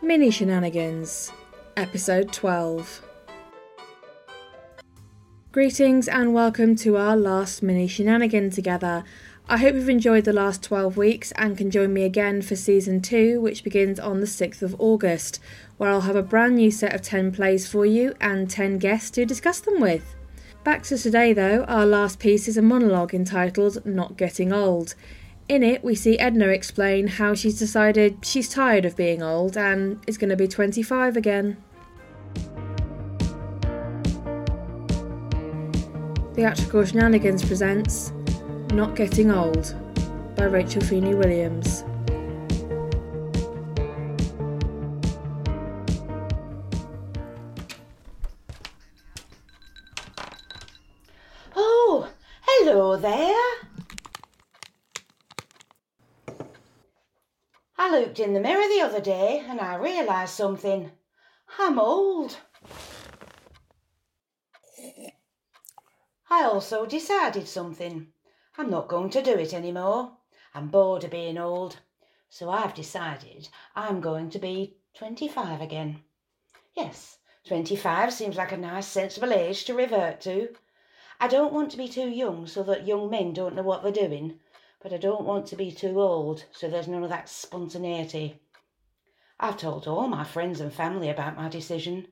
Mini Shenanigans, Episode 12. Greetings and welcome to our last mini shenanigan together. I hope you've enjoyed the last 12 weeks and can join me again for season 2, which begins on the 6th of August, where I'll have a brand new set of 10 plays for you and 10 guests to discuss them with. Back to today though, our last piece is a monologue entitled Not Getting Old. In it, we see Edna explain how she's decided she's tired of being old and is going to be 25 again. Theatrical Shenanigans presents Not Getting Old by Rachel Feeney Williams. Oh, hello there. I looked in the mirror the other day and I realised something. I'm old. I also decided something. I'm not going to do it anymore. I'm bored of being old. So I've decided I'm going to be 25 again. Yes, 25 seems like a nice sensible age to revert to. I don't want to be too young so that young men don't know what they're doing, but I don't want to be too old so there's none of that spontaneity. I've told all my friends and family about my decision.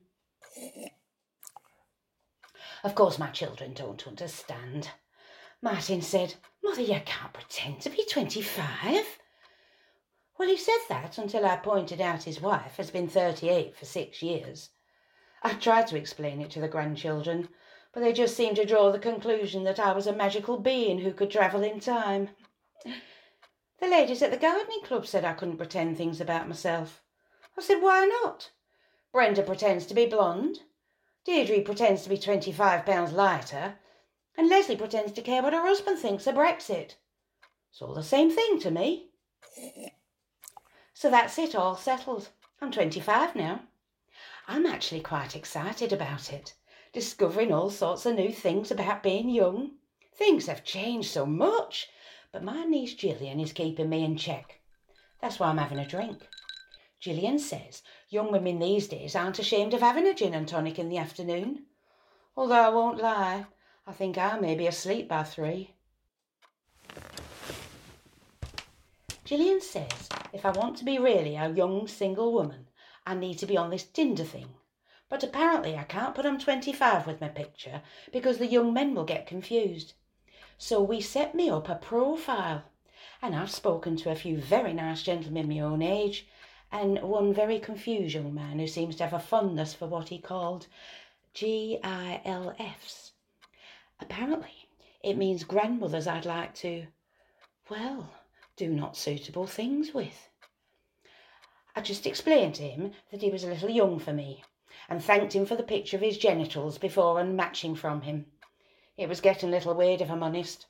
Of course, my children don't understand. Martin said, Mother, you can't pretend to be 25. Well, he said that until I pointed out his wife has been 38 for six years. I tried to explain it to the grandchildren, but they just seemed to draw the conclusion that I was a magical being who could travel in time. The ladies at the gardening club said I couldn't pretend things about myself. I said, why not? Brenda pretends to be blonde. Deirdre pretends to be 25 pounds lighter. And Leslie pretends to care what her husband thinks of Brexit. It's all the same thing to me. So that's it, all settled. I'm 25 now. I'm actually quite excited about it, discovering all sorts of new things about being young. Things have changed so much, but my niece Gillian is keeping me in check. That's why I'm having a drink. Gillian says young women these days aren't ashamed of having a gin and tonic in the afternoon. Although I won't lie, I think I may be asleep by three. Gillian says if I want to be really a young single woman, I need to be on this Tinder thing. But apparently I can't put I'm 25 with my picture because the young men will get confused. So we set me up a profile. And I've spoken to a few very nice gentlemen my own age, and one very confused young man who seems to have a fondness for what he called GILFs. Apparently, it means grandmothers I'd like to, well, do not suitable things with. I just explained to him that he was a little young for me, and thanked him for the picture of his genitals before unmatching from him. It was getting a little weird, if I'm honest.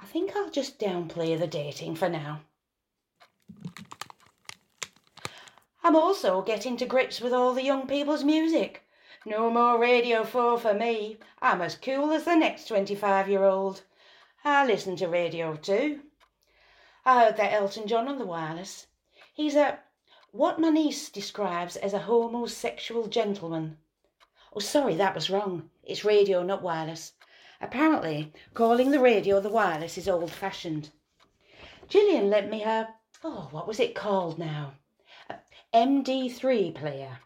I think I'll just downplay the dating for now. I'm also getting to grips with all the young people's music. No more Radio 4 for me. I'm as cool as the next 25 year old. I listen to Radio 2. I heard that Elton John on the wireless. He's a what my niece describes as a homosexual gentleman. Oh, sorry, that was wrong. It's radio, not wireless. Apparently, calling the radio the wireless is old fashioned. Gillian lent me her, oh, what was it called now? A MD3 player.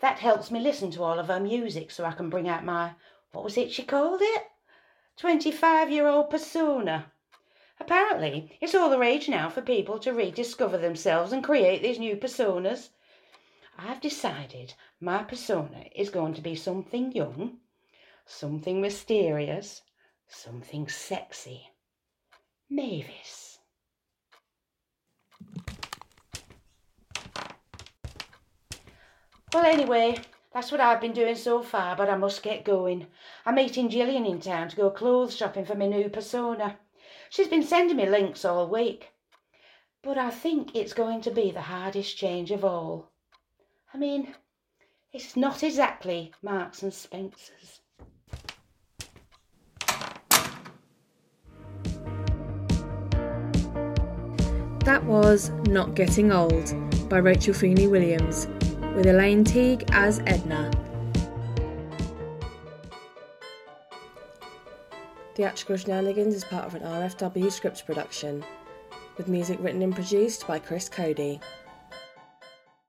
That helps me listen to all of her music so I can bring out my, what was it she called it? 25 year old persona. Apparently, it's all the rage now for people to rediscover themselves and create these new personas. I've decided my persona is going to be something young, something mysterious, something sexy. Mavis. Well, anyway, that's what I've been doing so far, but I must get going. I'm meeting Gillian in town to go clothes shopping for my new persona. She's been sending me links all week. But I think it's going to be the hardest change of all. I mean, it's not exactly Marks and Spencer's. That was Not Getting Old by Rachel Feeney Williams, with Elayne Teague as Edna. Theatrical Shenanigans is part of an RFW script production, with music written and produced by Chris Cody.